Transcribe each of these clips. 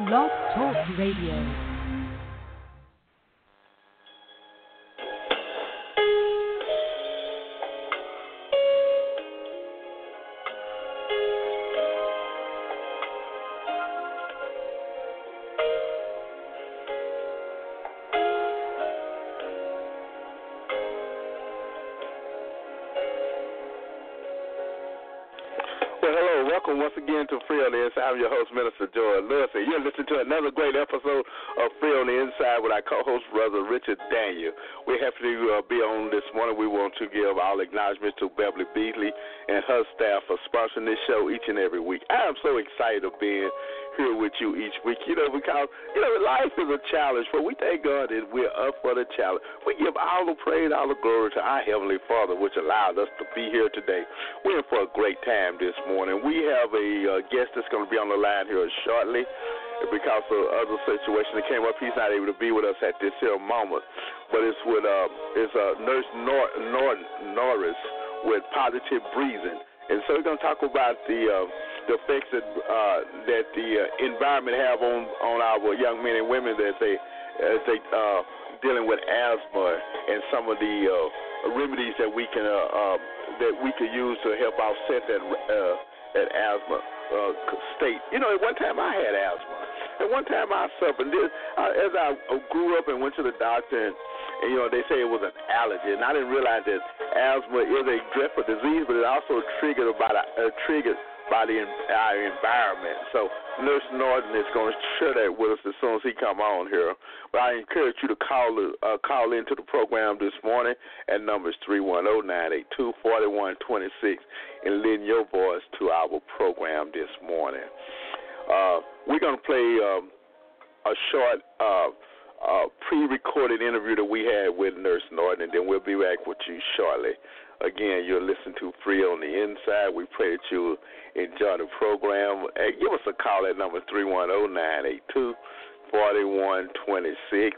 Blog Talk Radio. Free on the Inside. I'm your host, Minister Joy Lewis, and you're listening to another great episode of Free on the Inside with our co-host, Brother Richard Daniel. We're happy to uh, be on this morning. We want to give all acknowledgments to Beverly Beasley and her staff for sponsoring this show each and every week. I am so excited of being here with you each week. You know, because you know life is a challenge, but we thank God that we're up for the challenge. We give all the praise, all the glory to our Heavenly Father, which allowed us to be here today. We're in for a great time this morning. We have a uh, guest that's going to be on the line here shortly. Because of other situation that came up, he's not able to be with us at this here moment. But it's with uh, it's uh, Nurse Nor- Nor- Norris with Positive Breathing, and so we're going to talk about the uh, the effects that uh, that the uh, environment have on on our young men and women as they as they uh, dealing with asthma and some of the uh, remedies that we can uh, uh, that we could use to help offset that uh, that asthma uh, state. You know, at one time I had asthma. At one time I suffered. This, uh, as I grew up and went to the doctor and and you know they say it was an allergy, and I didn't realize that asthma is a dreadful disease, but it also triggered about a, uh, triggered by the our environment. So Nurse Norton is going to share that with us as soon as he come on here. But I encourage you to call uh, call into the program this morning at numbers three one zero nine eight two forty one twenty six and lend your voice to our program this morning. Uh, we're going to play um, a short. Uh, uh, pre-recorded interview that we had with Nurse Norton, and then we'll be back with you shortly. Again, you're listening to Free on the Inside. We pray that you enjoy the program. Hey, give us a call at number 310-982-4126.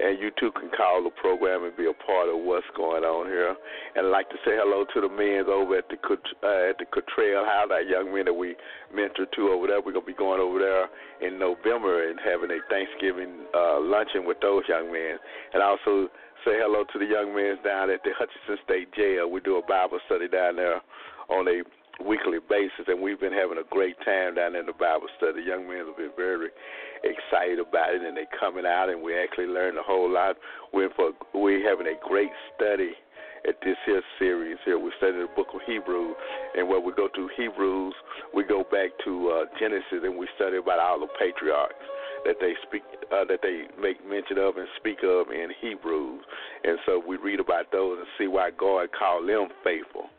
And you too can call the program and be a part of what's going on here. And I'd like to say hello to the men over at the uh, at the Cottrell House, that young men that we mentor to over there. We're gonna be going over there in November and having a Thanksgiving uh, luncheon with those young men. And also say hello to the young men down at the Hutchinson State Jail. We do a Bible study down there on a weekly basis, and we've been having a great time down in the Bible study. Young men have been very excited about it, and they're coming out, and we actually learned a whole lot. We're for we're having a great study at this here series here. We study the book of Hebrews, and when we go through Hebrews, we go back to uh, Genesis, and we study about all the patriarchs that they speak uh, that they make mention of and speak of in Hebrews, and so we read about those and see why God called them faithful.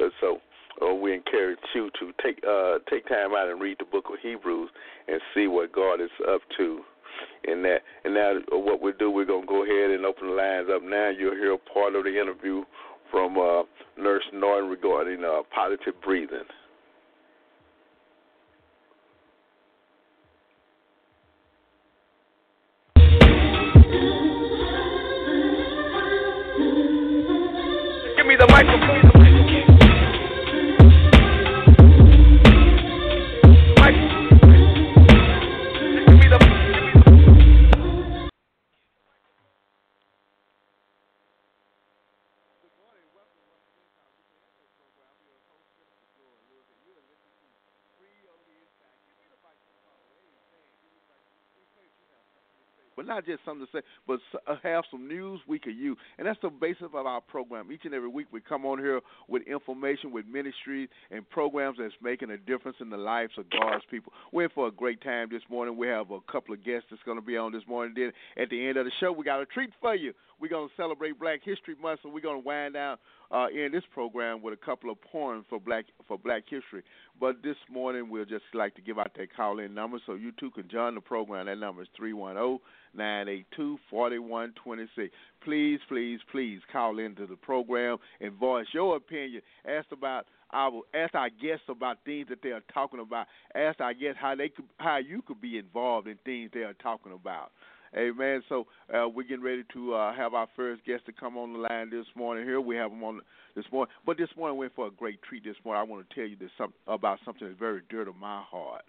Uh, so uh, we encourage you to take uh, take time out and read the book of Hebrews and see what God is up to in that. And now, uh, what we do, we're gonna go ahead and open the lines up now. You'll hear part of the interview from uh, Nurse Norton regarding uh, positive breathing. But not just something to say, but uh, have some news we could use. And that's the basis of our program. Each and every week we come on here with information, with ministries and programs that's making a difference in the lives of God's people. We're in for a great time this morning. We have a couple of guests that's going to be on this morning. Then at the end of the show, we got a treat for you. We're going to celebrate Black History Month, so we're going to wind down uh, in this program with a couple of poems for Black for Black History. But this morning, we'll just like to give out that call in number so you too can join the program. That number is three one zero oh nine eight two forty one twenty six. Please, please, please call into the program and voice your opinion. Ask about our ask our guests about things that they are talking about. Ask our guests how they could how you could be involved in things they are talking about. Amen. So uh, we're getting ready to uh, have our first guest to come on the line this morning. Here we have him on this morning, but this morning we went for a great treat. This morning, I want to tell you this some, about something that's very dear to my heart.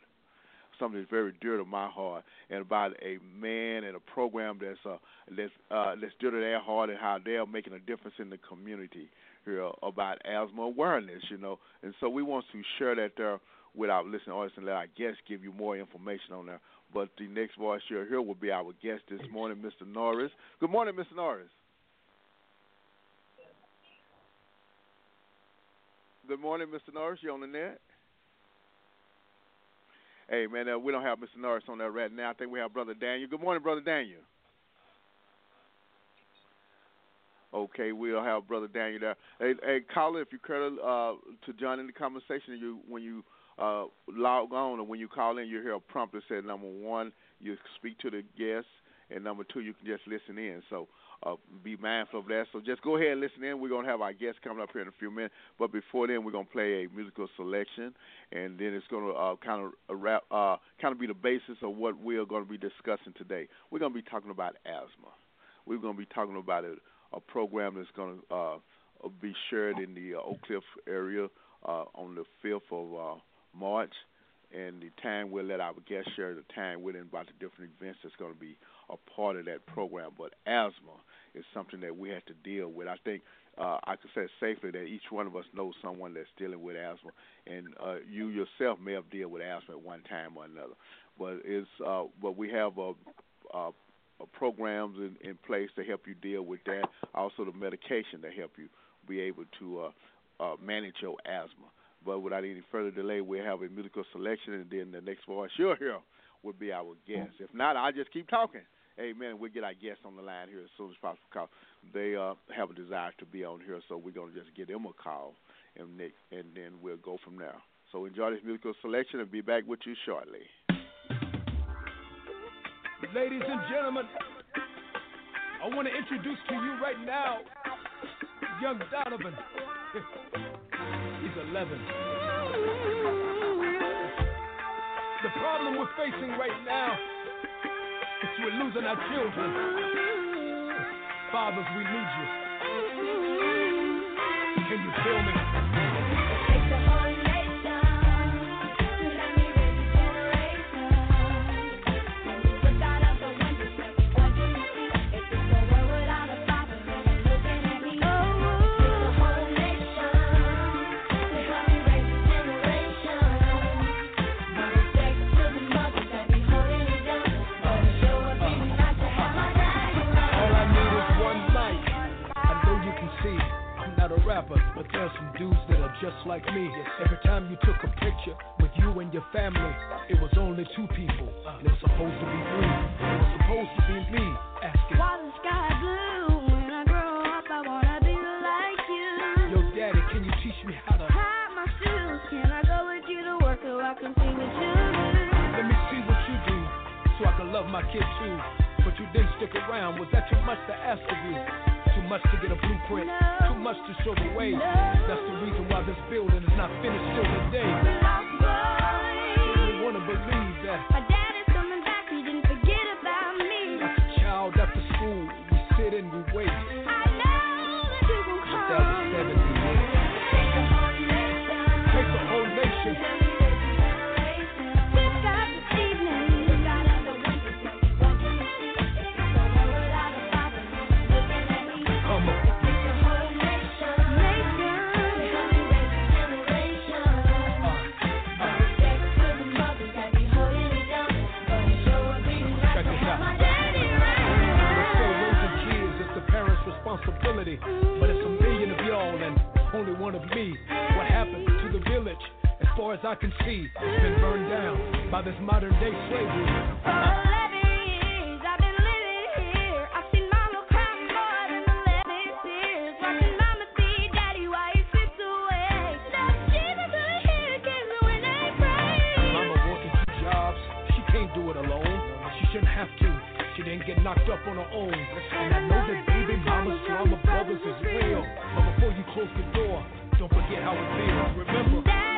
something that's very dear to my heart, and about a man and a program that's uh, that's uh, that's dear to their heart and how they're making a difference in the community here about asthma awareness. You know, and so we want to share that there with our listening audience and let our guests give you more information on that. But the next voice you'll hear will be our guest this morning, Mr. Norris. Good morning, Mr. Norris. Good morning, Mr. Norris. You on the net? Hey, man, uh, we don't have Mr. Norris on there right now. I think we have Brother Daniel. Good morning, Brother Daniel. Okay, we'll have Brother Daniel there. Hey, hey caller, if you care uh, to join in the conversation, you when you uh, log on and when you call in, you hear a prompt that says number one, you speak to the guest, and number two, you can just listen in. So uh, be mindful of that. So just go ahead and listen in. We're going to have our guests coming up here in a few minutes. But before then, we're going to play a musical selection, and then it's going to uh, kind of wrap, uh, kind of be the basis of what we're going to be discussing today. We're going to be talking about asthma. We're going to be talking about a, a program that's going to uh, be shared in the uh, Oak Cliff area uh, on the 5th of uh, March. And the time we'll let our guests share the time with and about the different events that's going to be a part of that program. But asthma is something that we have to deal with. I think uh, I can say safely that each one of us knows someone that's dealing with asthma, and uh, you yourself may have dealt with asthma at one time or another. But it's uh, but we have a, a programs in, in place to help you deal with that. Also, the medication to help you be able to uh, uh, manage your asthma. But without any further delay, we'll have a musical selection, and then the next voice you'll hear will be our guest. If not, I'll just keep talking. Amen. We'll get our guests on the line here as soon as possible because they uh, have a desire to be on here. So we're going to just give them a call, and Nick, and then we'll go from there. So enjoy this musical selection and be back with you shortly. Ladies and gentlemen, I want to introduce to you right now young Donovan. He's 11. The problem we're facing right now is we're losing our children. Fathers, we need you. Can you feel me? Like me. Every time you took a picture with you and your family, it was only two people, and it was supposed to be three. It was supposed to be me asking. Why the sky blue? When I grow up, I wanna be like you. Yo, daddy, can you teach me how to tie my shoes? Can I go with you to work so I can see what you do? Let me see what you do, so I can love my kid too. But you didn't stick around. Was that too much to ask of you? Too much to get a blueprint, too much to show the way. That's the reason why this building is not finished till today. I wanna believe that. Responsibility. But it's a million of y'all and only one of me. What happened to the village? As far as I can see, been burned down by this modern day slavery. She can't do it alone. She shouldn't have to, she didn't get knocked up on her own. And I know that baby mama's drama brothers is real. But before you close the door, don't forget how it feels. Remember.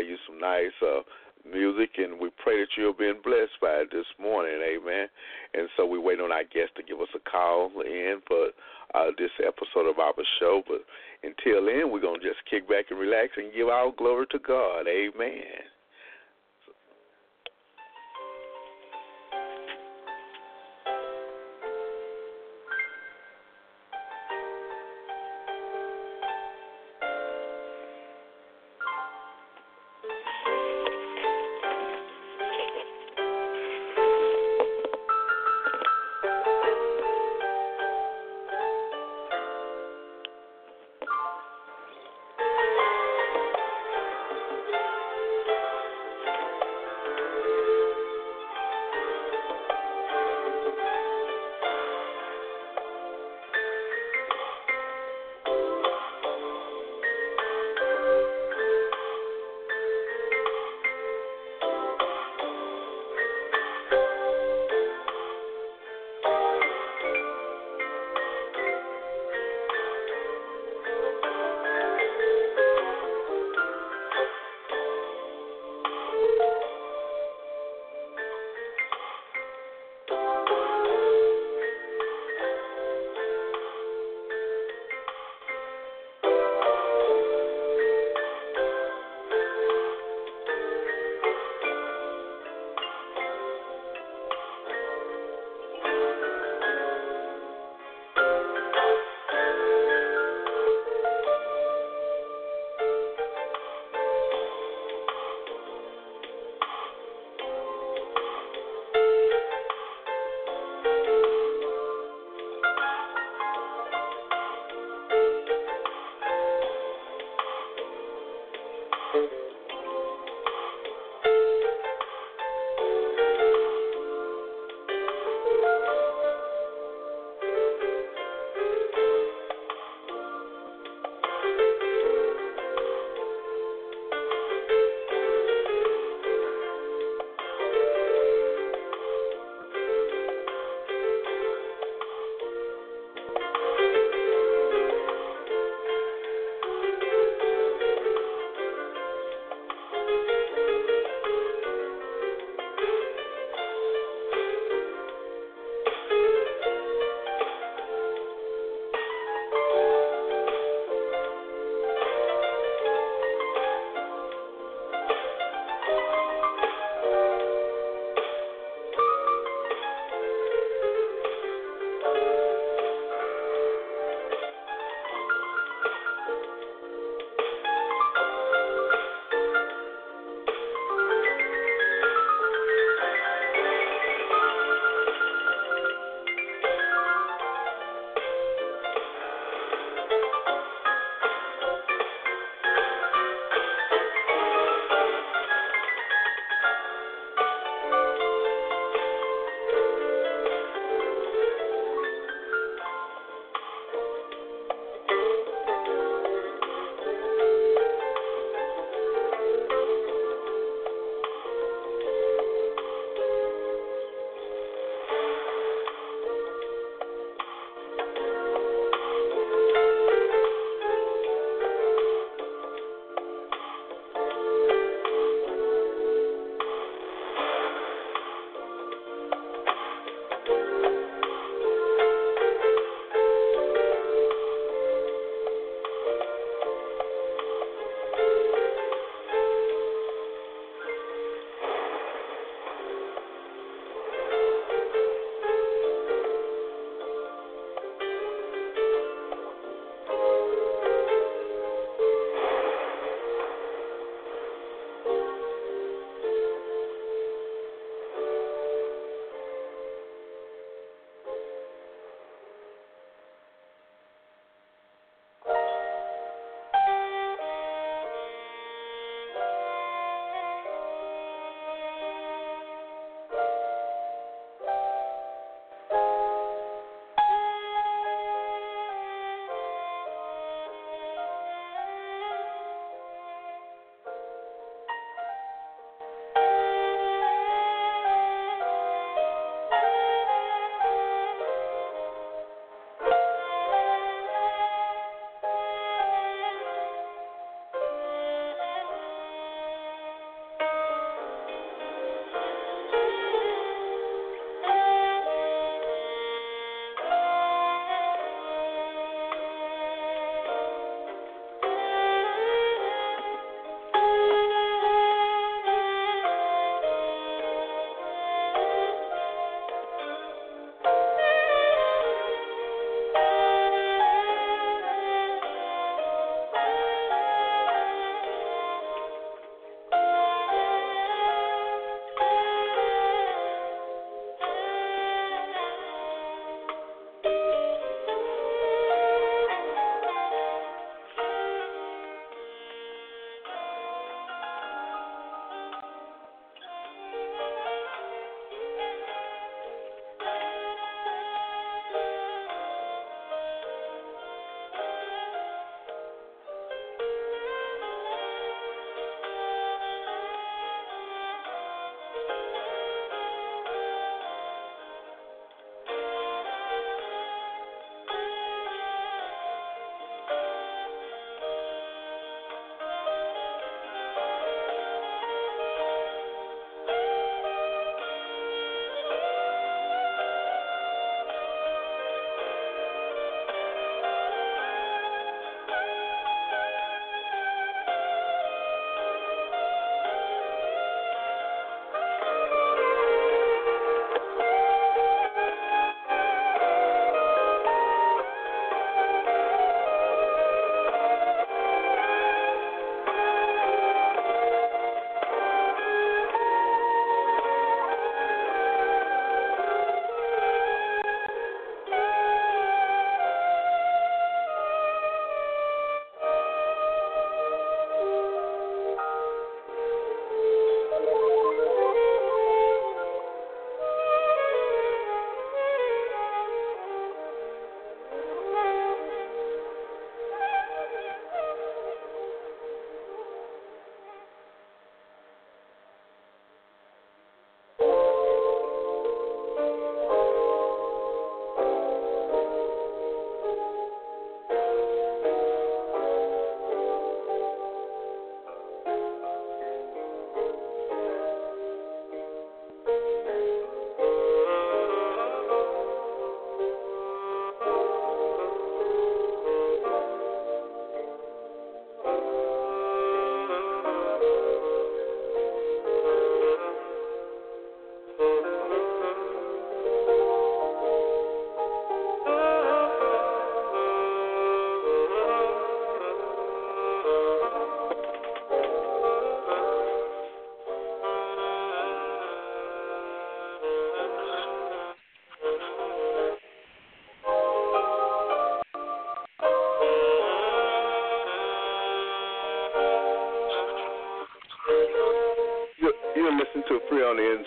Play you some nice. Uh, music, and we pray that you're being blessed by it this morning. Amen. And so we wait on our guest to give us a call in for uh, this episode of our show. But until then, we're going to just kick back and relax and give our glory to God. Amen.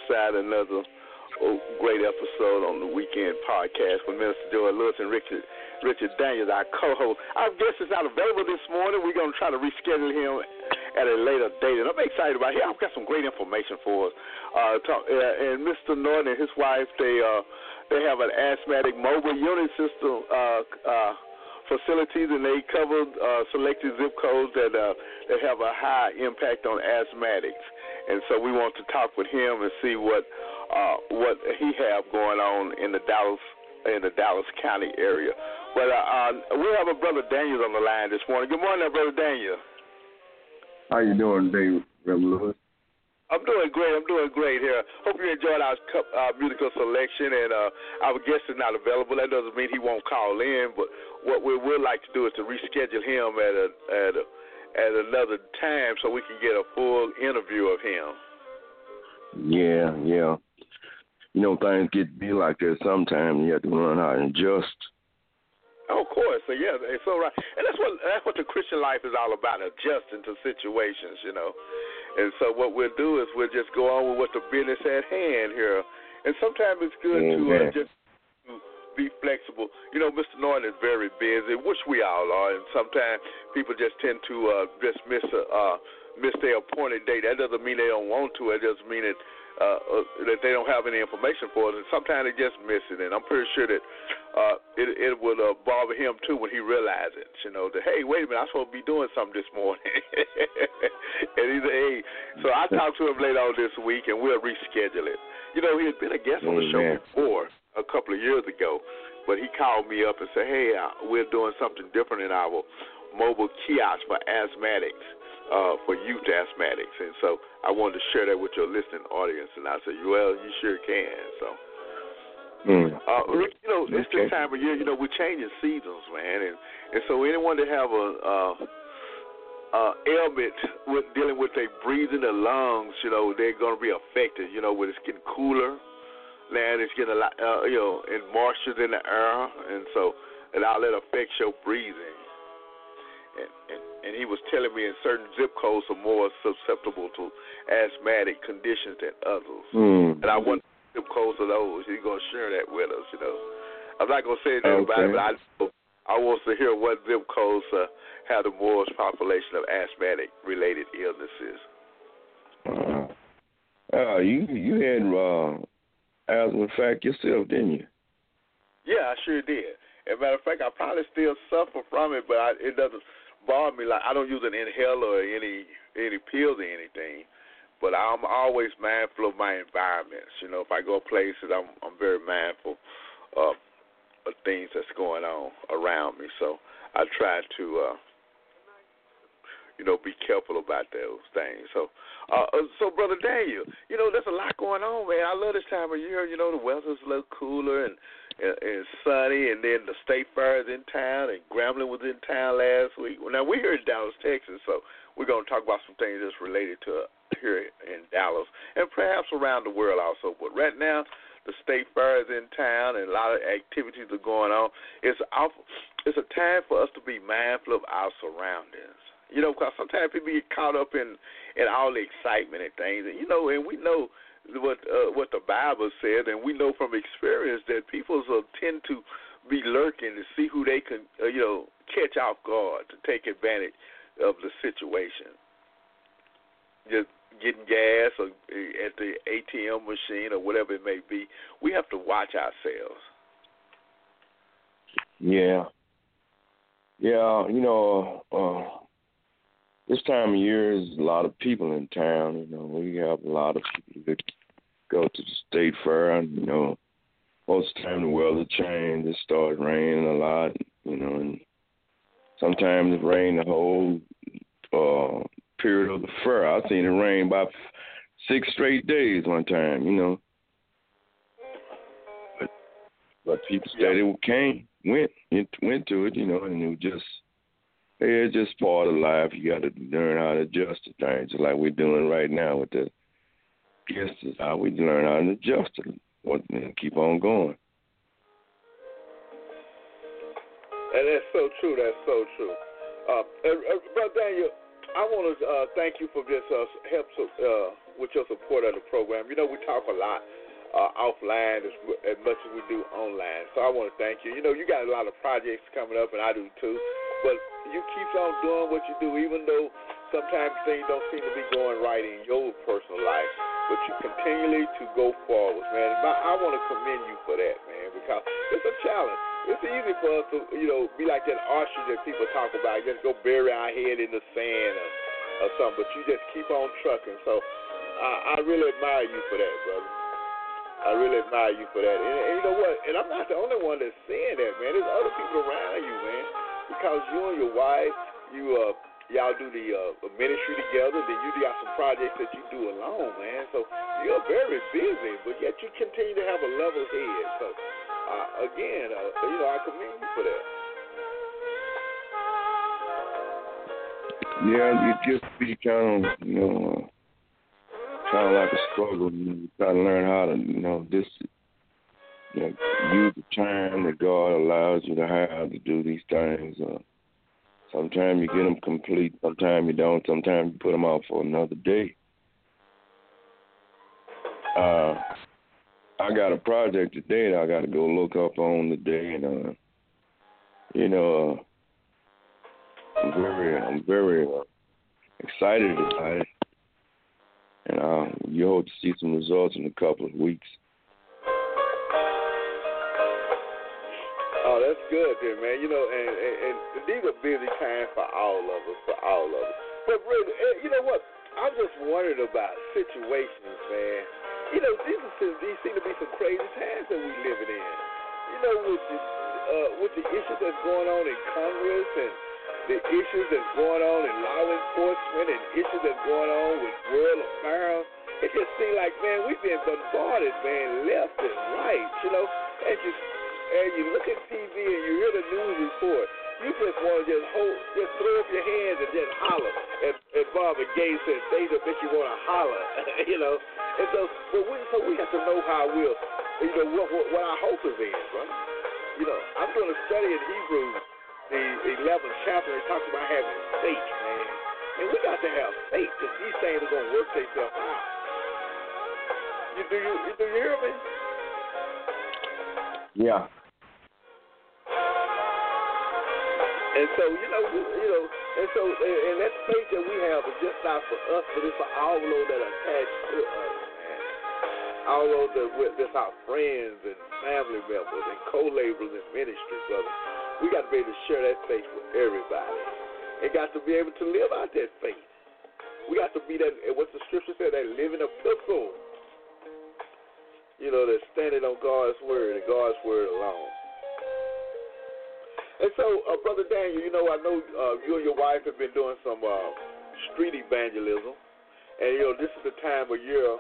Another oh, great episode on the weekend podcast with Minister Joy Lewis and Richard Richard Daniels, our co-host. Our guest is not available this morning. We're gonna try to reschedule him at a later date, and I'm excited about it. I've got some great information for us. Uh, talk, uh, and Mr. Norton and his wife, they uh, they have an asthmatic mobile unit system. Uh, uh, facilities, and they cover uh, selected zip codes that uh, that have a high impact on asthmatics. And so we want to talk with him and see what uh, what he have going on in the Dallas in the Dallas County area. But uh, uh, we have a brother Daniel on the line this morning. Good morning, brother Daniel. How you doing, Dave Lewis? I'm doing great. I'm doing great here. Hope you enjoyed our uh, musical selection. And uh, our guest is not available. That doesn't mean he won't call in. But what we would like to do is to reschedule him at a at a at another time so we can get a full interview of him. Yeah, yeah. You know, things get to be like that sometimes. You have to learn how to adjust. Oh, of course. So yeah, it's all right. And that's what that's what the Christian life is all about, adjusting to situations, you know. And so what we'll do is we'll just go on with what the business at hand here. And sometimes it's good to uh, just be flexible. You know, Mr. Norton is very busy, which we all are, and sometimes people just tend to uh, just miss a, uh, miss their appointed date. That doesn't mean they don't want to. It just mean it uh, uh, that they don't have any information for us, and sometimes they just miss it. And I'm pretty sure that uh, it it would uh, bother him too when he realizes, you know, that hey, wait a minute, I'm supposed to be doing something this morning. and he's hey, so I talked to him later on this week, and we'll reschedule it. You know, he had been a guest on the show before a couple of years ago, but he called me up and said, hey, uh, we're doing something different in our mobile kiosk for asthmatics uh, for youth asthmatics, and so I wanted to share that with your listening audience. And I said, well, you sure can. So. Mm. Uh, you know, it's okay. this time of year. You know, we're changing seasons, man, and and so anyone that have a uh, uh, ailment with dealing with their breathing, their lungs, you know, they're going to be affected. You know, when it's getting cooler, land it's getting a lot, uh, you know, and moisture in the air, and so and all that affects your breathing. And, and and he was telling me in certain zip codes are more susceptible to asthmatic conditions than others. Mm. And I want zip codes of those. He's gonna share that with us, you know. I'm not gonna say anything about it, but I I want to hear what zip codes uh, have the most population of asthmatic related illnesses. Uh, uh, you you had uh, asthma fact yourself, didn't you? Yeah, I sure did. As a matter of fact, I probably still suffer from it, but I, it doesn't bother me. Like I don't use an inhaler or any any pills or anything, but I'm always mindful of my environments. You know, if I go places, I'm I'm very mindful of, of things that's going on around me. So I try to. uh you know, be careful about those things. So, uh, so brother Daniel, you know, there's a lot going on, man. I love this time of year. You know, the weather's a little cooler and and, and sunny, and then the state fair is in town, and Grambling was in town last week. Well, now we're here in Dallas, Texas, so we're going to talk about some things that's related to here in Dallas and perhaps around the world also. But right now, the state fair is in town, and a lot of activities are going on. It's awful, it's a time for us to be mindful of our surroundings. You know, because sometimes people get caught up in in all the excitement and things, and you know, and we know what uh, what the Bible said, and we know from experience that people uh, tend to be lurking to see who they can, uh, you know, catch off guard to take advantage of the situation. Just getting gas or uh, at the ATM machine or whatever it may be, we have to watch ourselves. Yeah. Yeah, you know, uh, this time of year is a lot of people in town. You know, we have a lot of people that go to the state fair. And, you know, most of the time the weather changes. It starts raining a lot. You know, and sometimes it rains the whole uh, period of the fair. I've seen it rain about six straight days one time. You know, but but people said it came, went, went to it. You know, and it was just it's just part of life. You got to learn how to adjust to things, just like we're doing right now with the guests. How we learn how to adjust to and keep on going. And that's so true. That's so true. Uh, uh, Brother Daniel, I want to uh, thank you for this uh, help uh, with your support of the program. You know, we talk a lot uh, offline as, as much as we do online. So I want to thank you. You know, you got a lot of projects coming up, and I do too. But you keep on doing what you do, even though sometimes things don't seem to be going right in your personal life. But you continually to go forward, man. I want to commend you for that, man, because it's a challenge. It's easy for us to, you know, be like that ostrich that people talk about, just go bury our head in the sand or, or something. But you just keep on trucking. So I, I really admire you for that, brother. I really admire you for that. And, and you know what? And I'm not the only one that's saying that, man. There's other people around you, man. Because you and your wife, you uh, y'all do the uh, ministry together. Then you got some projects that you do alone, man. So you're very busy, but yet you continue to have a level head. So uh, again, uh, you know, I commend you for that. Yeah, you just be kind of, you know, kind of like a struggle. You, know, you try to learn how to, you know, this, you use the time that God allows you to have to do these things. Uh, sometimes you get them complete, sometimes you don't. Sometimes you put them off for another day. Uh, I got a project today that I got to go look up on today, and uh, you know, uh, I'm very, I'm very uh, excited about it and uh, you hope to see some results in a couple of weeks. That's good, then, man. You know, and, and, and these are busy times for all of us, for all of us. But really, you know what? I'm just wondered about situations, man. You know, these these seem to be some crazy times that we living in. You know, with the uh, with the issues that's going on in Congress and the issues that's going on in law enforcement and issues that's going on with world affairs. It just seems like, man, we've been bombarded, man, left and right. You know, as you as you look at TV and you hear the news report, you just want to just hold, just throw up your hands and just holler. And as Marvin Gaye said, things that make you want to holler. you know, and so, but we so we have to know how we'll, you know, what what, what our hope is in, brother. You know, I'm going to study in Hebrews the 11th chapter, it talks about having faith, man. And we got to have faith because these things are going to work themselves out. You, do, you, do you hear me? Yeah. And so, you know, you know, and so, and that faith that we have is just not for us, but it's for all those that are attached to us, man. All those that that's our friends and family members and co-laborers in ministry, brother. We got to be able to share that faith with everybody. And got to be able to live out that faith. We got to be that, and what the scripture said, that living epistle. You know, that's standing on God's word and God's word alone. And so, uh, Brother Daniel, you know, I know uh, you and your wife have been doing some uh, street evangelism. And, you know, this is the time of year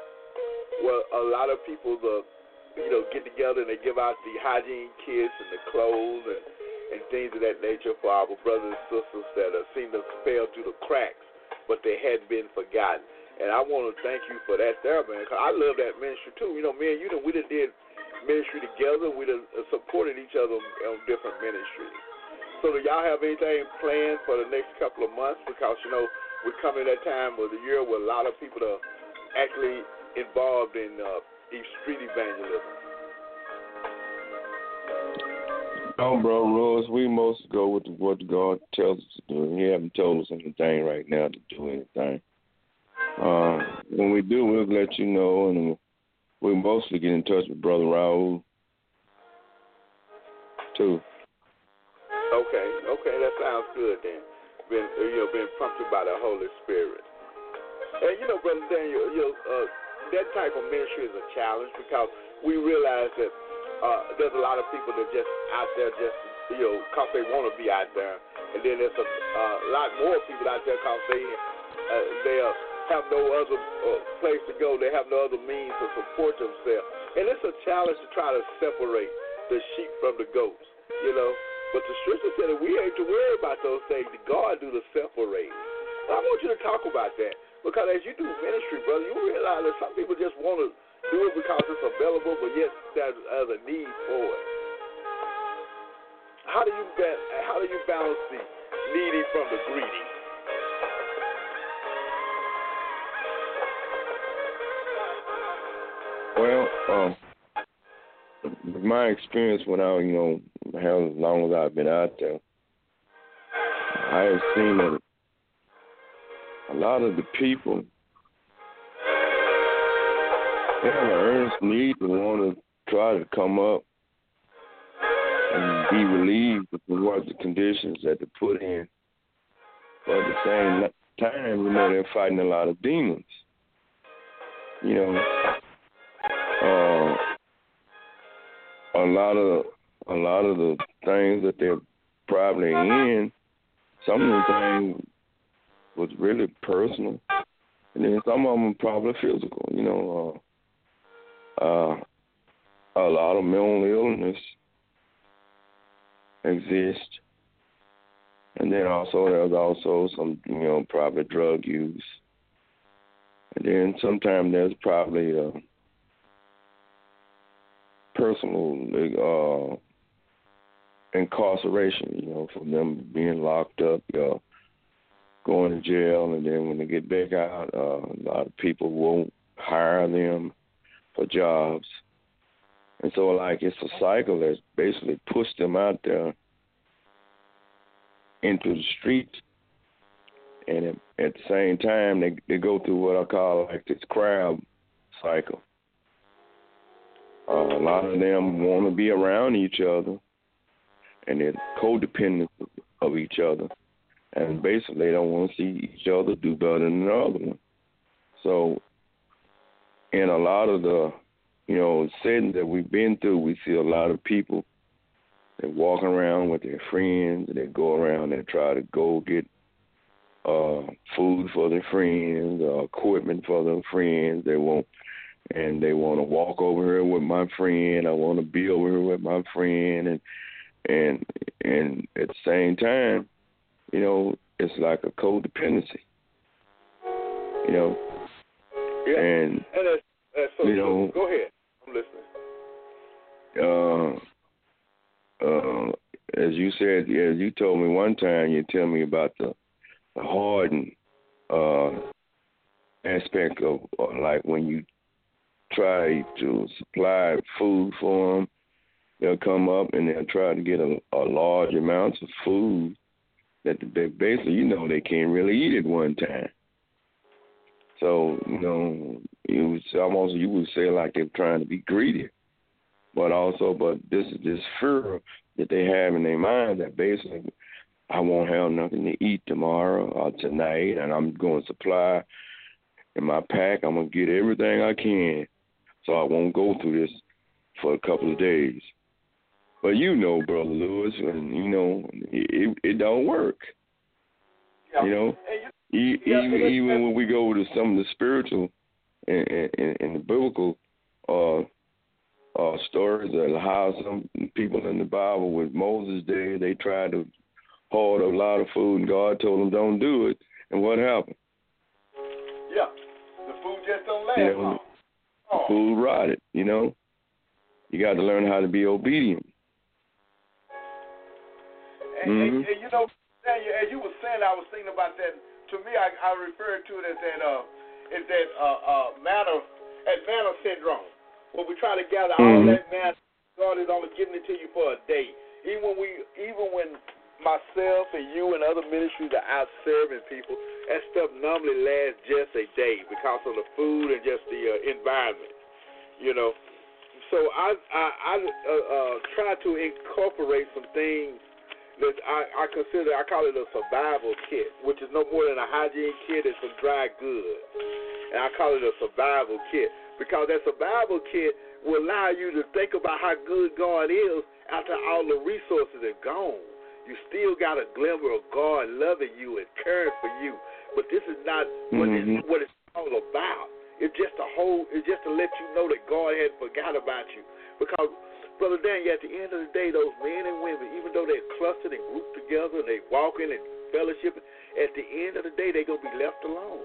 where a lot of people, the, you know, get together and they give out the hygiene kits and the clothes and and things of that nature for our brothers and sisters that uh, seem to fell through the cracks, but they hadn't been forgotten. And I want to thank you for that there, man, because I love that ministry too. You know, me and you, know, we done did ministry together. We done uh, supported each other on different ministries. So do y'all have anything planned for the next couple of months? Because, you know, we're coming that time of the year where a lot of people are actually involved in uh, street evangelism. No, bro, Rose, we most go with what God tells us to do. He haven't told us anything right now to do anything. Uh, when we do, we'll let you know, and we mostly get in touch with Brother Raul too. Okay, okay, that sounds good then. Been you know, been prompted by the Holy Spirit. And you know, Brother Daniel, you know, uh, that type of ministry is a challenge because we realize that uh, there's a lot of people that just out there just you know cause they want to be out there, and then there's a uh, lot more people out there cause they uh, they uh, have no other uh, place to go. They have no other means to support themselves, and it's a challenge to try to separate the sheep from the goats. You know, but the scripture said that we ain't to worry about those things. God do the separating. I want you to talk about that because as you do ministry, brother, you realize that some people just want to do it because it's available, but yet there's a need for it. How do you how do you balance the needy from the greedy? Um, my experience when I, you know, how long as I've been out there, I have seen that a lot of the people they have an earnest need to want to try to come up and be relieved of what the conditions that they put in. But at the same time, you know, they're fighting a lot of demons. You know, uh, a lot of a lot of the things that they're probably in, some of the things was really personal, and then some of them probably physical. You know, uh, uh, a lot of mental illness exist, and then also there's also some you know probably drug use, and then sometimes there's probably uh, personal uh, incarceration. You know, from them being locked up, uh, going to jail, and then when they get back out, uh, a lot of people won't hire them for jobs. And so, like, it's a cycle that's basically pushed them out there into the streets. And at, the same time, they they go through what I call like this crowd cycle. Uh, a lot of them want to be around each other, and they're codependent of each other, and basically they don't want to see each other do better than the other one. So, in a lot of the, you know, settings that we've been through, we see a lot of people that walk around with their friends, they go around and try to go get uh food for their friends, uh, equipment for their friends. They want and they want to walk over here with my friend. I want to be over here with my friend, and and and at the same time, you know, it's like a codependency. You know, Yeah. and And that's, that's so You know- Go ahead. I'm listening. uh, uh, as you said, as you told me one time, you tell me about the the hardened uh, aspect of uh, like when you try to supply food for them, they'll come up and they'll try to get a, a large amounts of food that they basically, you know, they can't really eat at one time. So you know, it was almost you would say like they're trying to be greedy but also, but this is this fear that they have in their mind that basically, I won't have nothing to eat tomorrow or tonight, and I'm going to supply in my pack. I'm gonna get everything I can, so I won't go through this for a couple of days. But you know, brother Lewis, and you know, it it don't work. Yeah. You know, you, E- Yeah, even even when we go to some of the spiritual and, and, and the biblical uh, uh, stories of how some people in the Bible with Moses' day they tried to hoard a lot of food and God told them don't do it, and what happened? yeah. The food just don't last Yeah, long. Food rotted. You know, you got to learn how to be obedient. And, and, Mhm. and you know, Daniel, as you were saying, I was thinking about that. To me, I, I refer to it as that uh, is that uh, uh, manna, as manna syndrome, where we try to gather all Mhm. that. God is only giving it to you for a day. Even when we, even when myself and you and other ministries are out serving people, that stuff normally lasts just a day because of the food and just the uh, environment. You know, so I I, I uh, uh, try to incorporate some things that I, I consider I call it a survival kit, which is no more than a hygiene kit and some dry goods, and I call it a survival kit because that survival kit will allow you to think about how good God is after all the resources are gone. You still got a glimmer of God loving you and caring for you, but this is not what, Mhm. it's, what it's all about. It's just a whole. It's just to let you know that God hadn't forgot about you. Because, brother Daniel, at the end of the day, those men and women, even though they're clustered and grouped together, and they walking and fellowship, at the end of the day, they're gonna be left alone.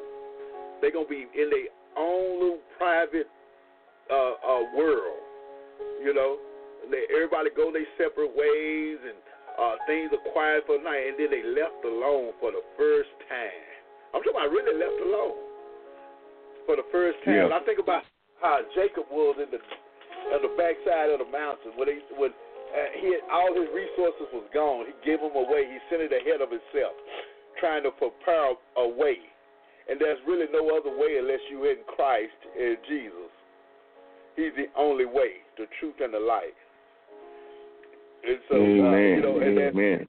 They're gonna be in their own little private uh, uh, world. You know, they, everybody go their separate ways, and uh, things are quiet for the night, and then they left alone for the first time. I'm talking about really left alone for the first time. Yeah. And I think about how Jacob was in the on the backside of the mountain when he when uh, he had, all his resources was gone. He gave them away. He sent it ahead of himself, trying to prepare a way. And there's really no other way unless you're in Christ in Jesus. He's the only way, the truth and the life. And so, Amen. uh, you know, and that, Amen.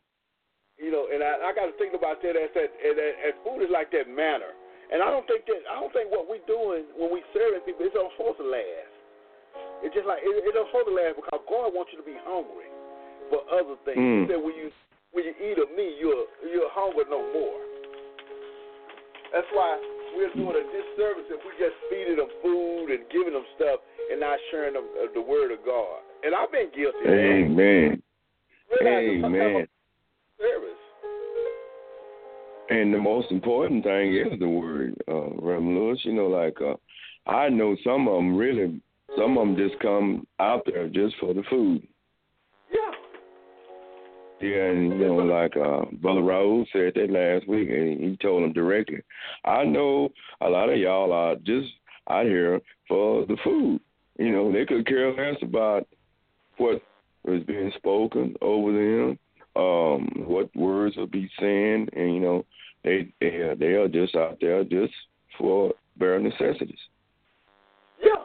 you know, and I, I got to think about that as that, and, and food is like that manner. And I don't think that I don't think what we're doing when we serving people is not supposed to last. It's just like it, it don't supposed to last because God wants you to be hungry for other things. Mm. He said when you when you eat of me, you're you're hungry no more. That's why we're doing a disservice if we just feeding them food and giving them stuff and not sharing them uh, the word of God. And I've been guilty. Amen. Amen. service. And the most important thing is the word, uh, Reverend Lewis. You know, like uh, I know some of them really, some of them just come out there just for the food. Yeah. Yeah, and you know, like uh, Brother Raoul said that last week, and he told them directly. I know a lot of y'all are just out here for the food. You know, they could care less about what is being spoken over them, um, what words will be saying, and you know, they they are, they are just out there just for bare necessities. Yeah.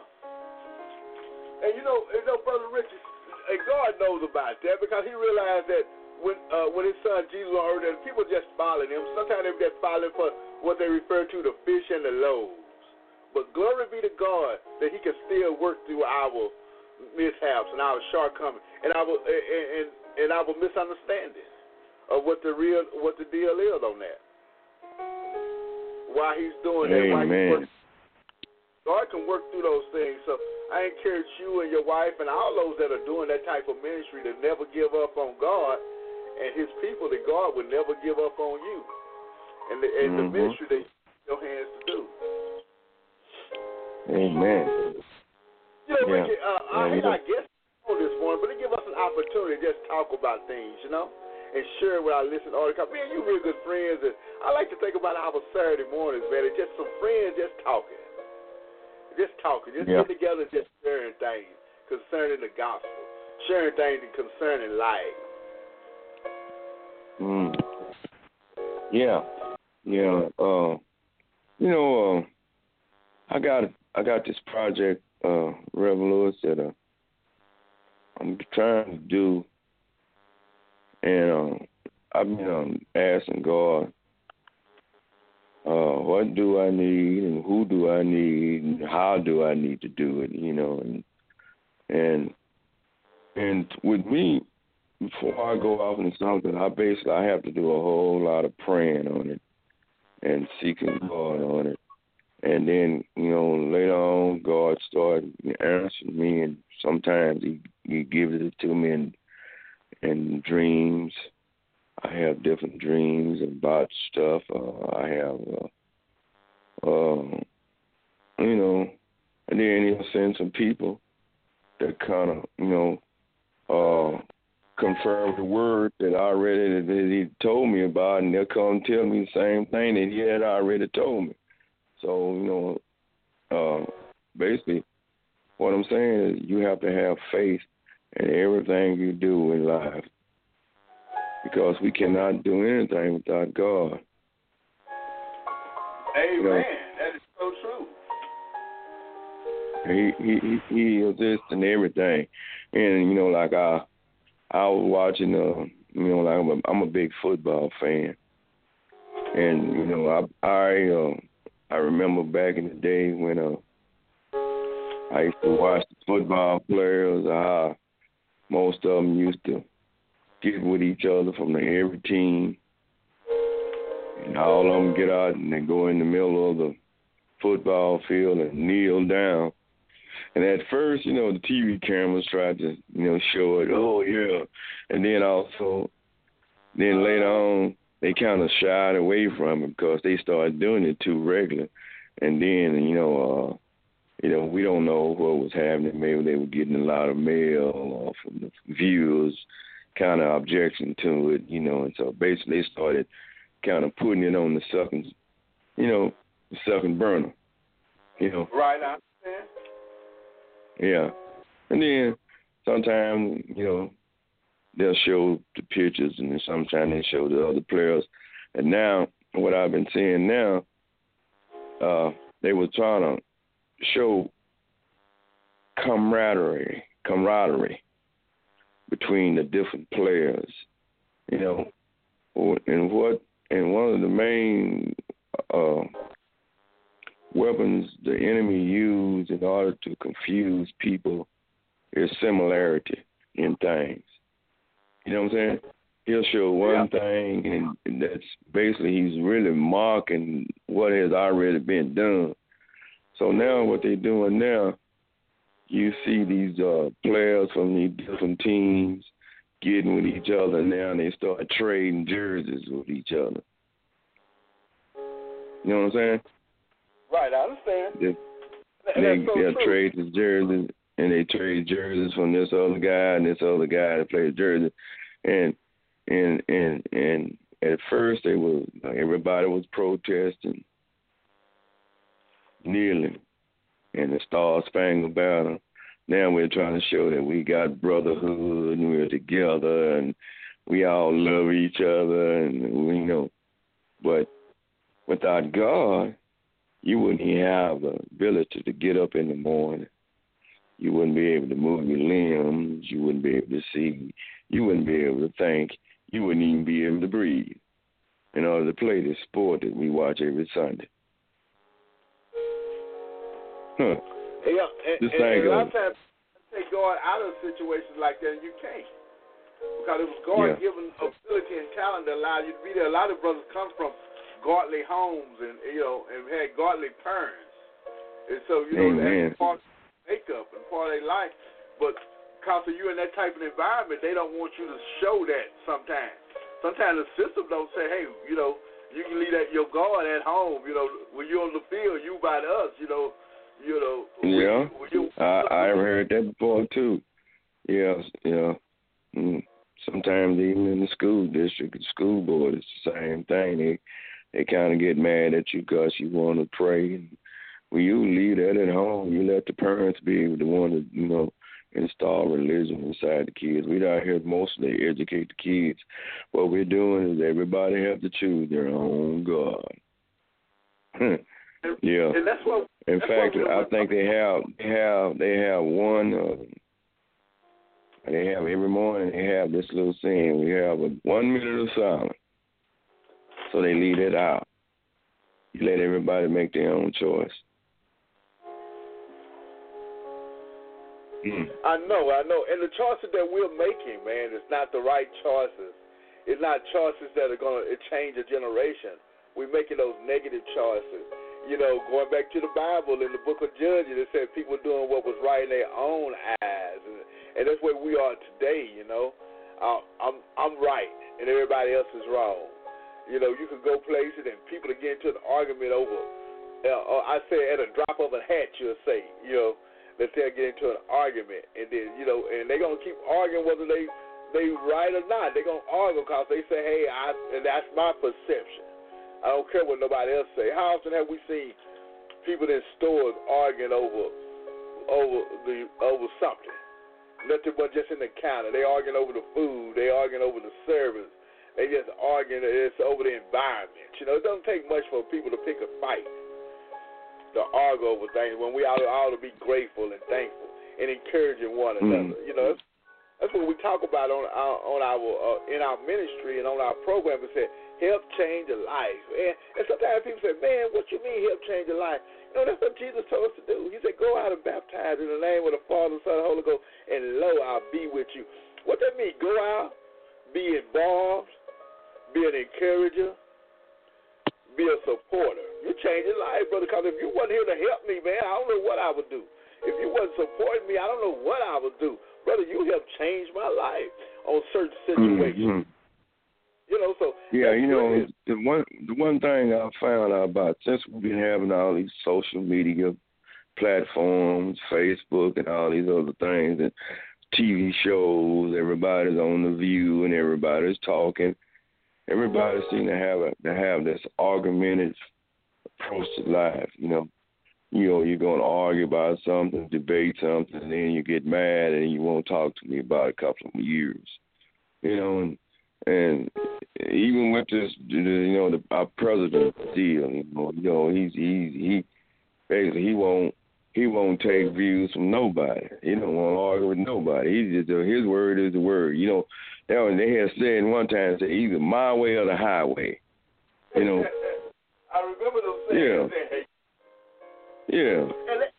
And you know, you know, Brother Richard, and God knows about that because he realized that when uh, when his son Jesus on earth, and people just following him. Sometimes they just following for what they refer to the fish and the loaves. But glory be to God that He can still work through our mishaps and our shortcomings and our and and, and our misunderstanding of what the real what the deal is on that. Why He's doing that? Why he's Amen. working God can work through those things. So I encourage you and your wife and all those that are doing that type of ministry to never give up on God and His people. That God will never give up on you, and the, and the Mhm. ministry that your hands to do. Amen. You know, Yeah. Ricky, uh, I, Yeah, you know. I guess on this morning, but it give us an opportunity to just talk about things, you know, and share with our listeners all the time. Man, you real good friends, and I like to think about our Saturday mornings, man. It's just some friends just talking, just talking, just Yeah. getting together, just sharing things concerning the gospel, sharing things concerning life. Mm. Yeah, yeah. Uh, you know, uh, I got I got this project, uh, Reverend Lewis, that uh, I'm trying to do, and um, I've been um, asking God, uh, what do I need, and who do I need, and how do I need to do it, you know, and and and with me, before I go off into something, I basically I have to do a whole lot of praying on it and seeking God on it. And then, you know, later on God started answering me and sometimes he he gives it to me in in dreams. I have different dreams about stuff. Uh, I have uh, uh you know and then he'll send some people that kind of, you know, uh confirm the word that I already that he told me about, and they'll come tell me the same thing that he had already told me. So you know, uh, basically, what I'm saying is you have to have faith in everything you do in life, because we cannot do anything without God. Amen. That is so true. He he he, he exists in everything, and you know, like I I was watching, uh, you know, like I'm a, I'm a big football fan, and you know, I I uh, I remember back in the day when uh, I used to watch the football players, how most of them used to get with each other from the every team, and all of them get out and they go in the middle of the football field and kneel down. And at first, you know, the TV cameras tried to, you know, show it. Oh yeah, and then also, then later on, they kind of shied away from it because they started doing it too regular. And then, you know, uh, you know, we don't know what was happening. Maybe they were getting a lot of mail or from the viewers, kind of objection to it, you know. And so basically, they started kind of putting it on the second, you know, the second burner, you know. Right, I understand. Yeah. And then sometimes, you know, they'll show the pictures and then sometimes they show the other players. And now what I've been seeing now, uh, they were trying to show camaraderie, camaraderie between the different players, you know, and what and one of the main uh, weapons the enemy used in order to confuse people is similarity in things. You know what I'm saying? He'll show one yeah. thing, and, and that's basically he's really marking what has already been done. So now, what they're doing now, you see these uh, players from these different teams getting with each other now, and they start trading jerseys with each other. You know what I'm saying? Right, I understand. They, they, so they'll trade the jerseys, and they trade jerseys from this other guy and this other guy that plays jersey, and and and and at first they were everybody was protesting, kneeling, and the Star Spangled Banner. Now we're trying to show that we got brotherhood and we're together and we all love each other and we know. But without God, you wouldn't have the ability to get up in the morning. You wouldn't be able to move your limbs. You wouldn't be able to see. You wouldn't be able to think. You wouldn't even be able to breathe in order to play this sport that we watch every Sunday. Huh. Yeah, and, and, and a lot of times take God out of situations like that, and you can't. Because it was God yeah. given ability and talent that allowed you to be there. A lot of brothers come from godly homes and you know and had godly parents, and so you know Amen. that's part of makeup and part of their life. But because of you in that type of environment, they don't want you to show that. Sometimes, sometimes the system don't say, hey, you know, you can leave that your God at home. You know, when you're on the field, you by us. You know, you know. Yeah, when you, I I've heard that before too. Yeah, yeah. Mm. Sometimes even in the school district, the school board, it's the same thing. They they kind of get mad at you because you want to pray. And when you leave that at home, you let the parents be the one to, you know, install religion inside the kids. We out here mostly educate the kids. What we're doing is everybody have to choose their own God. yeah. And that's what. In that's fact, what I think they have they have they have one. Uh, they have every morning. They have this little saying. We have a one minute of silence so they leave it out. You let everybody make their own choice. Mm. I know, I know. And the choices that we're making, man, it's not the right choices. It's not choices that are going to change a generation. We're making those negative choices. You know, going back to the Bible in the book of Judges, it said people doing what was right in their own eyes. And, and that's where we are today, you know. Uh, I'm, I'm right, and everybody else is wrong. You know, you can go places and people will get into an argument over, uh, I say at a drop of a hat, you'll say, you know, that they'll get into an argument. And then, you know, and they're to keep arguing whether they they right or not. They're to argue because they say, hey, I, and that's my perception. I don't care what nobody else say. How often have we seen people in stores arguing over over the over something? Nothing but just in the counter. They arguing over the food. They arguing over the service. They just arguing it's over the environment. You know, it doesn't take much for people to pick a fight, to argue over things when we ought to, ought to be grateful and thankful and encouraging one mm-hmm. another. Mm. You know, that's, that's what we talk about on our, on our uh, in our ministry and on our program. We say help change a life. And, and sometimes people say, man, what you mean help change a life? You know, that's what Jesus told us to do. He said, go out and baptize in the name of the Father, Son, and Holy Ghost, and lo, I'll be with you. What that mean? Go out, be involved, be an encourager, be a supporter. You're changing life, brother, because if you wasn't here to help me, man, I don't know what I would do. If you wasn't supporting me, I don't know what I would do. Brother, you helped change my life on certain situations. Mm-hmm. You know, so yeah, you know, the one the one thing I found out about since we've been having all these social media platforms, Facebook, and all these other things, and TV shows, everybody's on the View, and everybody's talking everybody seems to have a, to have this argumentative approach to life. You know, you know, you're going to argue about something, debate something, and then you get mad and you won't talk to me about a couple of years. You know, and and even with this, you know, the, our president deal, you know, you know, he's he's he basically he won't he won't take views from nobody. He don't want to argue with nobody. He just his word is the word. You know, that they they had said one time say either my way or the highway. You know. I remember those saying. Yeah. Yeah. And, they,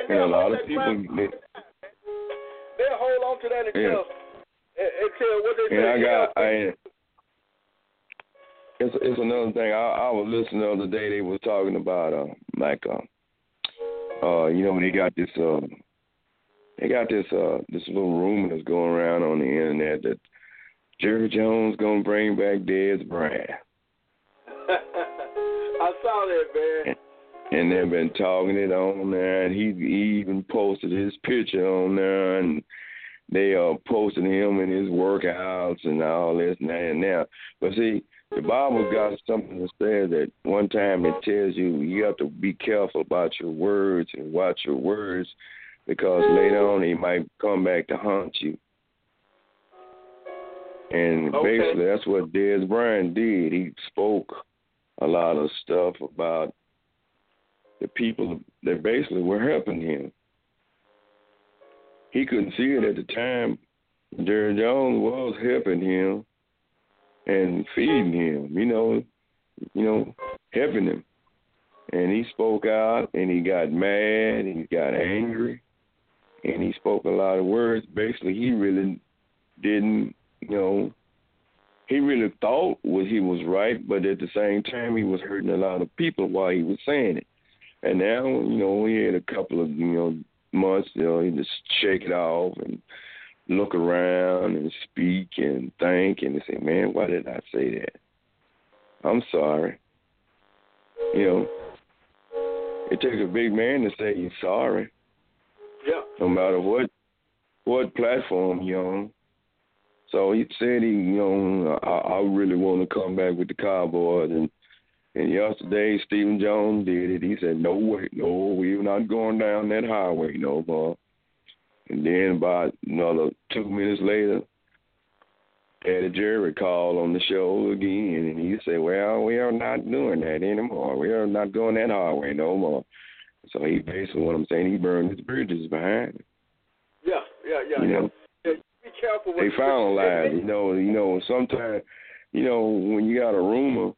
and, and a lot of people. They, They'll hold on to that until Yeah. until what they and say. I got I. It's it's another thing. I I was listening the other day. They were talking about uh like uh uh you know they got this uh they got this uh this little rumor that's going around on the internet that Jerry Jones gonna bring back Dez Bryant. I saw that, man. and they've been talking it on there, and he, he even posted his picture on there, and they uh posting him in his workouts and all this and that and that. But see, the Bible got something to say that one time it tells you you have to be careful about your words and watch your words because later on he might come back to haunt you. And Okay. basically that's what Dez Bryant did. He spoke a lot of stuff about the people that basically were helping him. He couldn't see it at the time. Jerry Jones was helping him and feeding him, you know, you know, helping him. And he spoke out and he got mad and he got angry and he spoke a lot of words. Basically he really didn't, you know, he really thought what he was right, but at the same time he was hurting a lot of people while he was saying it. And now, you know, he had a couple of, you know, months, you know, he just shake it off and look around and speak and think and say, Man, why did I say that? I'm sorry. You know. It takes a big man to say you're sorry, Yeah. no matter what what platform you're on. So he said he, you know, I, I really want to come back with the Cowboys, and and yesterday Stephen Jones did it. He said, "No way, no, we're not going down that highway no more." And then about another two minutes later, Eddie Jerry called on the show again, and he said, "Well, we are not doing that anymore. We are not going that highway no more." So he basically, what I'm saying, he burned his bridges behind. him. Yeah, yeah, yeah. You know. Yeah, Be careful. They lies, you know. You know, sometimes, you know, when you got a rumor,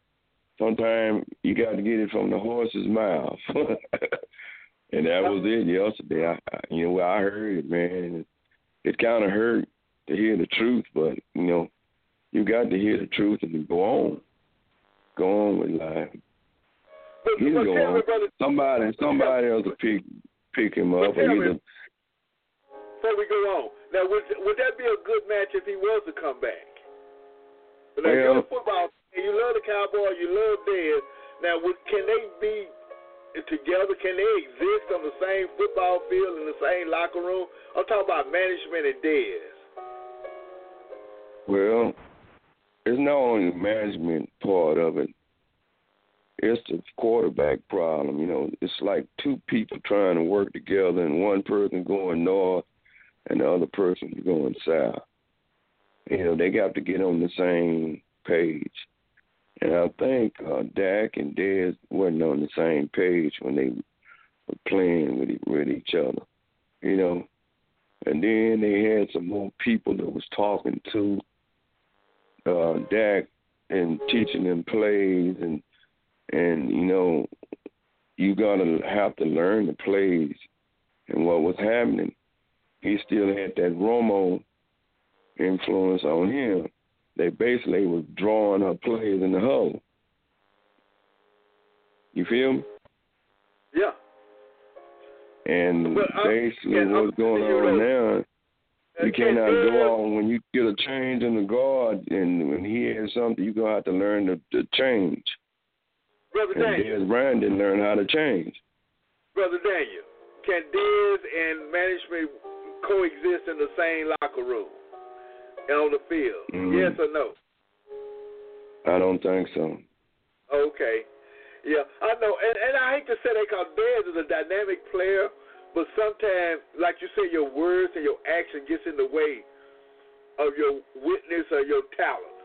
sometimes you got to get it from the horse's mouth, and that was it yesterday. I, I, you know, I heard it, man. It kind of hurt to hear the truth, but you know, you got to hear the truth and go on, go on with life. But, He's but going. me, brother, Somebody, somebody else will pick pick him up. But or either, before we go on, now would would that be a good match if he was to come back? Now, Well- you're a football. You love the Cowboys. You love Dez. Now, would, can they be together? Can they exist on the same football field in the same locker room? I'm talking about management and Dez. Well, it's not only the management part of it. It's the quarterback problem. You know, it's like two people trying to work together, and one person going north, and the other person going south. You know, they got to get on the same page. And I think uh, Dak and Dez wasn't on the same page when they were playing with with each other. You know, and then they had some more people that was talking to uh Dak and teaching them plays and and you know you gotta have to learn the plays and what was happening. He still had that Romo influence on him. They basically was drawing up plays in the hole. You feel me? Yeah. And uh, basically yeah, what's going on know, now you can cannot go on when you get a change in the guard, and when he has something, you're gonna have to learn to, to change. Brother And Daniel, Dez Bryant didn't learn how to change. Brother Daniel, can Dez and management coexist in the same locker room on the field? Mhm. Yes or no? I don't think so. Okay. Yeah, I know, and and I hate to say that because Dez is a dynamic player, but sometimes, like you say, your words and your action gets in the way of your witness or your talent.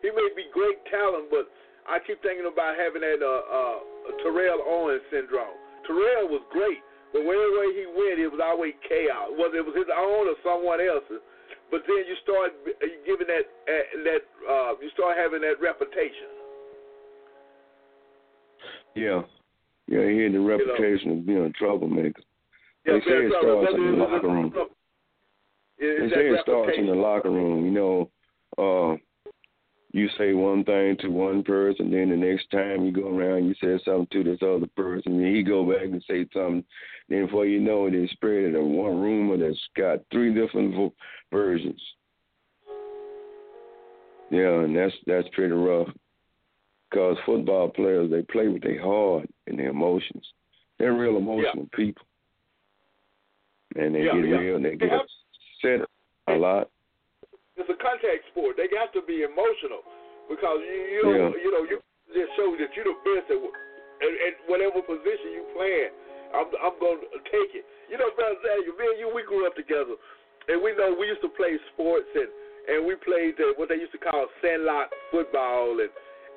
He may be great talent, but I keep thinking about having that uh, uh, Terrell Owens syndrome. Terrell was great, but wherever he went, it was always chaos. Whether it was his own or someone else's. But then you start giving that uh, that uh, you start having that reputation. Yeah. Yeah, he had the reputation of being a troublemaker. Yeah, they say it starts in the Whether it was locker room. It's They say it starts in the locker room. You know, uh, you say one thing to one person, then the next time you go around, you say something to this other person, and he go back and say something. Then before you know it, it's spread in one rumor that's got three different vo- versions. Yeah, and that's that's pretty rough. Because football players, they play with their heart and their emotions. They're real emotional people, and they Yeah, get yeah. real. They They get upset a lot. It's a contact sport. They got to be emotional because you you know Yeah. you know you just show that you're the best at, at, at whatever position you play. I'm I'm gonna take it. You know, brother Daniel, me and you we grew up together, and we know we used to play sports and and we played the, what they used to call sandlot football and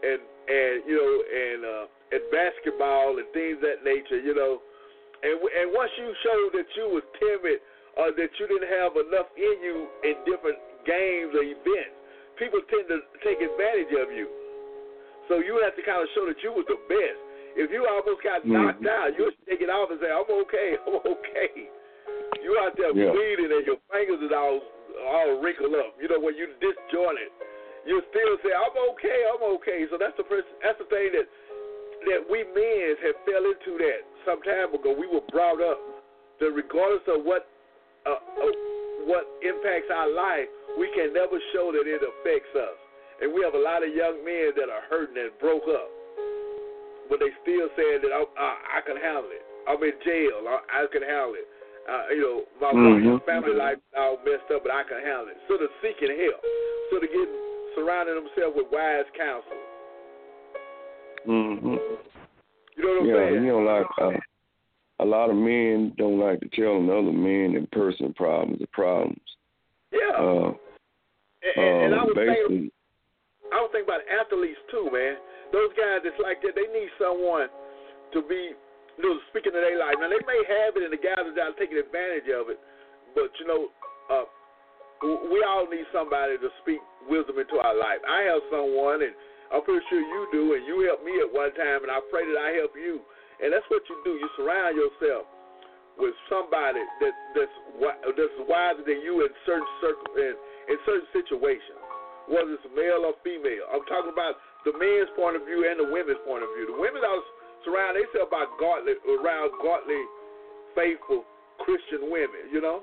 and and you know and uh, and basketball and things of that nature. You know, and and once you showed that you was timid or that you didn't have enough in you in different games or events, people tend to take advantage of you. So you have to kind of show that you was the best. If you almost got knocked Mhm. out, you would take it off and say, "I'm okay, I'm okay." You out there Yeah. bleeding and your fingers is all all wrinkled up. You know when you disjointed, you still say, "I'm okay, I'm okay." So that's the first. That's the thing that that we men have fell into that some time ago. We were brought up that regardless of what uh, uh, what impacts our life, we can never show that it affects us. And we have a lot of young men that are hurting and broke up, but they still saying that I, I, I can handle it. I'm in jail. I, I can handle it. Uh, you know, my Mhm. wife, family life all messed up, but I can handle it. So they're seeking help. So they're getting surrounding themselves with wise counsel. hmm You know what I'm Yeah, saying? you know, like uh, a lot of men don't like to tell another man their personal problems, the problems. yeah. Uh, and, and, and I uh, was basically, I was thinking about athletes too, man. Those guys that's like that, they need someone to be, you know, speaking of their life. Now they may have it, and the guys are out taking advantage of it, but you know, uh, we all need somebody to speak wisdom into our life. I have someone, and I'm pretty sure you do, and you helped me at one time, and I pray that I help you. And that's what you do. You surround yourself with somebody that that's that's wiser than you in certain circle in, in certain situations, whether it's male or female. I'm talking about the men's point of view and the women's point of view. The women are surround themselves by godly around godly, faithful Christian women. You know.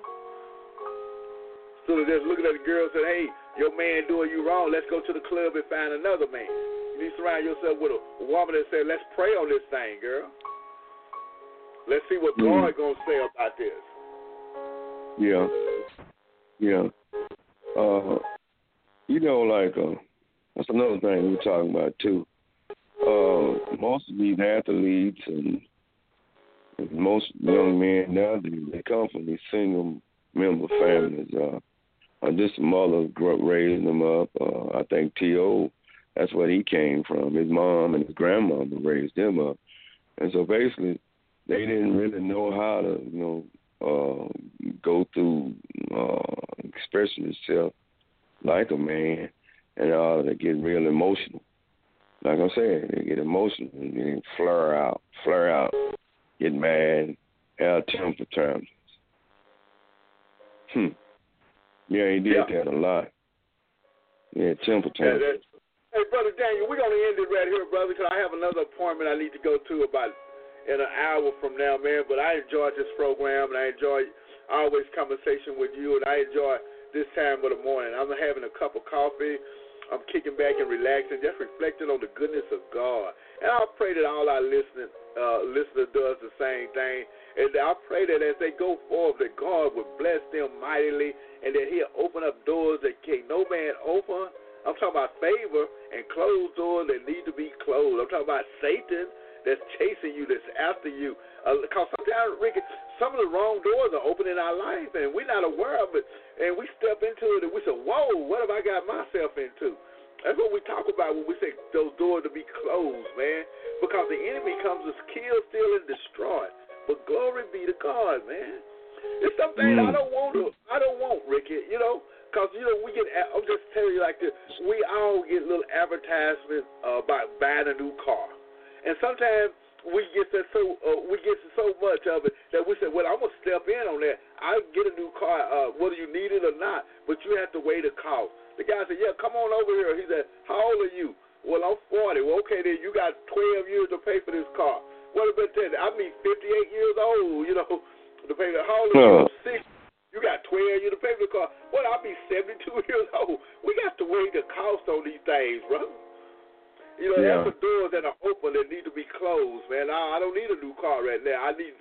So they're just looking at the girl and saying, hey, your man doing you wrong. Let's go to the club and find another man. You need to surround yourself with a woman that said, let's pray on this thing, girl. Let's see what Mhm. God going to say about this. yeah, yeah. Uh, you know, like uh, that's another thing we're talking about too. Uh, most of these athletes and, most young men nowadays they come from these single member families. Uh, uh, just mother raised them up. Uh, I think T.O. That's where he came from. His mom and his grandmother raised him up, and so basically, they didn't really know how to, you know, uh, go through uh, expressing yourself like a man, in order to get real emotional. Like I said, they get emotional and they flare out, flare out, get mad, have temper tantrums. Hmm. Yeah, he did Yeah. that a lot. Yeah, temper tantrums. Hey, Brother Daniel, we're going to end it right here, brother, because I have another appointment I need to go to about in an hour from now, man. But I enjoyed this program, and I enjoy always conversation with you, and I enjoy this time of the morning. I'm having a cup of coffee. I'm kicking back and relaxing, just reflecting on the goodness of God. And I pray that all our listening uh, listener does the same thing. And I pray that as they go forward, that God would bless them mightily, and that He'll open up doors that can no man open. I'm talking about favor and closed doors that need to be closed. I'm talking about Satan that's chasing you, that's after you. Because uh, sometimes, Ricky, some of the wrong doors are open in our life, and we're not aware of it. And we step into it, and we say, "Whoa, what have I got myself into?" That's what we talk about when we say those doors to be closed, man. Because the enemy comes to kill, steal, and destroy. But glory be to God, man. It's something mm. I don't want to. I don't want, Ricky. You know, because you know we get. I'm just telling you like this. We all get little advertisements uh, about buying a new car, and sometimes we get so uh, we get so much of it that we say, well, I'm gonna step in on that. I get a new car, uh, whether you need it or not, but you have to wait a call. The guy said, yeah, come on over here. He said, how old are you? Well, I'm 40. Well, okay, then you got 12 years to pay for this car. What about that? I mean, 58 years old, you know, to pay the how old are you? Six. You got 12 years to pay for the car. Well, I'll be 72 years old. We got to weigh the cost on these things, bro. You know, yeah. there's some doors that are open that need to be closed, man. I, I don't need a new car right now. I need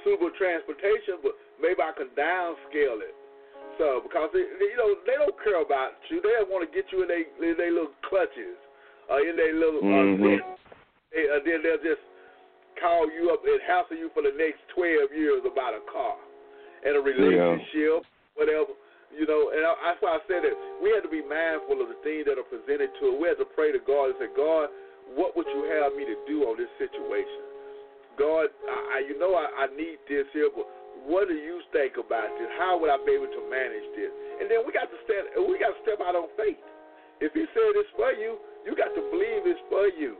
suitable transportation, but maybe I can downscale it. So because they, you know they don't care about you, they want to get you in their in their little clutches, uh, in their little uh, mm-hmm. they, uh, then they'll just call you up and hassle you for the next twelve years about a car and a relationship, yeah. whatever. You know, and that's why I said that we have to be mindful of the things that are presented to us. We have to pray to God and say, God, what would you have me to do on this situation? God, I, I you know I, I need this here, but what do you think about this? How would I be able to manage this? And then we got to step we got to step out on faith. If he said it's for you, you got to believe it's for you.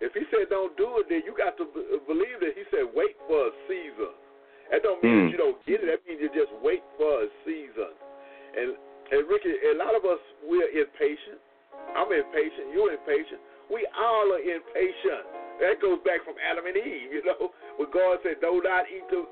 If he said don't do it, then you got to believe that he said wait for a season. That don't mean mm. that you don't get it. That means you just wait for a season. And and Ricky, a lot of us we're impatient. I'm impatient. You're impatient. We all are impatient. That goes back from Adam and Eve. You know, when God said, "Do not eat the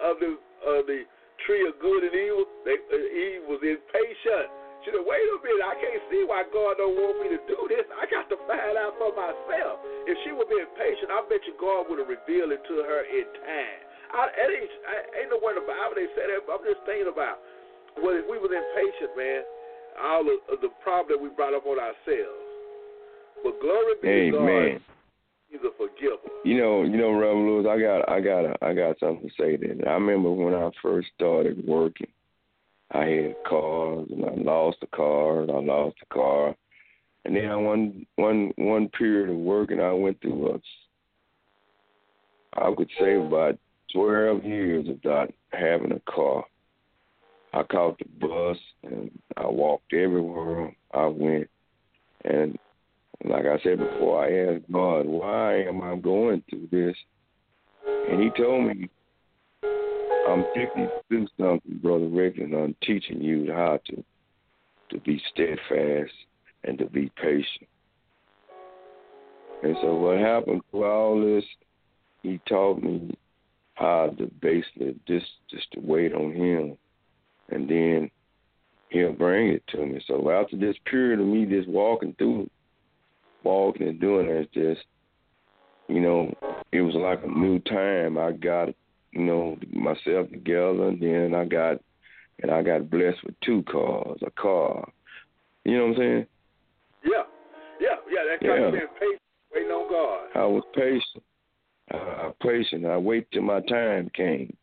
of the of the tree of good and evil, they, uh, Eve was impatient. She said, "Wait a minute, I can't see why God don't want me to do this. I got to find out for myself." If she would be impatient, I bet you God would have revealed it to her in time. I, it ain't, I, ain't in the Bible they said that. I'm just thinking about well, if we was impatient, man, all of, the problem that we brought up on ourselves. But glory be to God. He's a forgiver. You know, you know, Reverend Lewis, I got, I got, a, I got something to say. Then I remember when I first started working, I had cars, and I lost a car, and I lost a car, and then I one, one, one period of working, I went through a, I would say about twelve years without having a car. I caught the bus and I walked everywhere I went, and like I said before, I asked God, why am I going through this? And He told me, I'm you to do something, Brother Rick, and I'm teaching you how to to be steadfast and to be patient. And so what happened through all this, he taught me how to basically just just to wait on him and then he'll bring it to me. So after this period of me just walking through walking and doing it. It's just, you know, it was like a new time. I got, you know, myself together, and then I got, and I got blessed with two cars, a car. You know what I'm saying? Yeah, yeah, yeah. That kind yeah. of being patient, waiting on God. I was patient. I patient. I wait till my time came.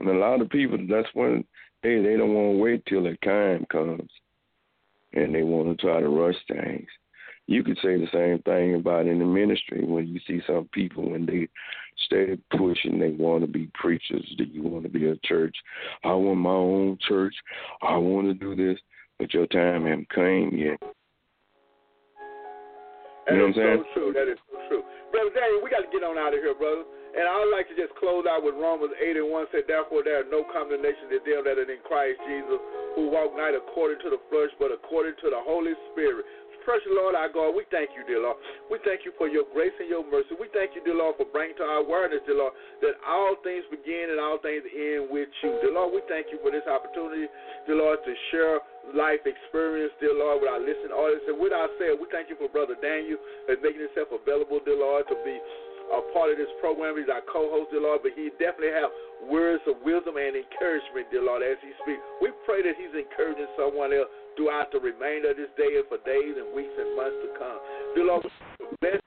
And a lot of people, that's when they they don't want to wait till their time comes, and they want to try to rush things you could say the same thing about in the ministry when you see some people when they stay pushing they want to be preachers do you want to be a church i want my own church i want to do this but your time hasn't came yet that you know what I'm saying? so true. That is so true. Brother Daniel, we got to get on out of here, brother. And I would like to just close out with Romans 8 and 1 said, Therefore, there are no condemnation to them that are in Christ Jesus, who walk not according to the flesh, but according to the Holy Spirit precious Lord our God, we thank you, dear Lord. We thank you for your grace and your mercy. We thank you, dear Lord, for bringing to our awareness, dear Lord, that all things begin and all things end with you. Dear Lord, we thank you for this opportunity, dear Lord, to share life experience, dear Lord, with our listening audience. And with ourselves, we thank you for Brother Daniel and making himself available, dear Lord, to be a part of this program. He's our co-host, dear Lord, but he definitely have words of wisdom and encouragement, dear Lord, as he speaks. We pray that he's encouraging someone else throughout the remainder of this day and for days and weeks and months to come. Dear Lord, bless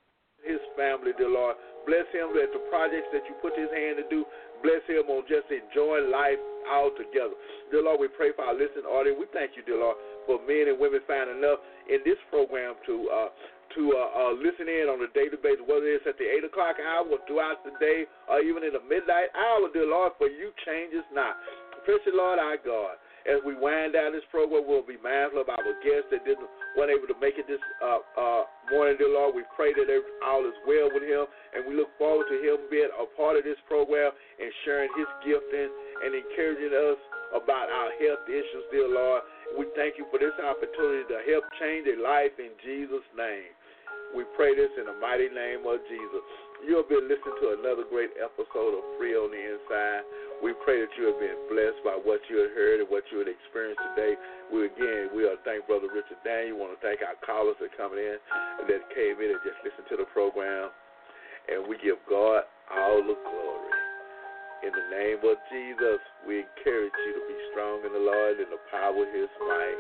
his family, dear Lord. Bless him at the projects that you put his hand to do. Bless him on just enjoying life altogether. Dear Lord, we pray for our listening audience. We thank you, dear Lord, for men and women finding enough in this program to uh, to uh, uh, listen in on a daily basis, whether it's at the 8 o'clock hour or throughout the day or even in the midnight hour, dear Lord, for you changes not. Precious Lord our God, as we wind down this program, we'll be mindful of our guests that didn't weren't able to make it this uh, uh, morning, dear Lord. We pray that all is well with him, and we look forward to him being a part of this program and sharing his gifting and encouraging us about our health issues, dear Lord. We thank you for this opportunity to help change a life in Jesus' name. We pray this in the mighty name of Jesus. You have been listening to another great episode of Free on the Inside. We pray that you have been blessed by what you have heard and what you have experienced today. We again, we are to thank Brother Richard Daniel. We want to thank our callers that coming in and that came in and just listened to the program. And we give God all the glory. In the name of Jesus, we encourage you to be strong in the Lord and the power of His might.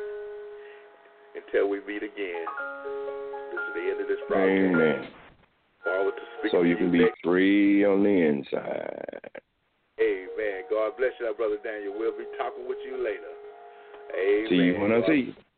Until we meet again. This is the end of this broadcast. Amen. So you can be free on the inside. God bless you, brother Daniel. We'll be talking with you later. Amen. See you when I see you.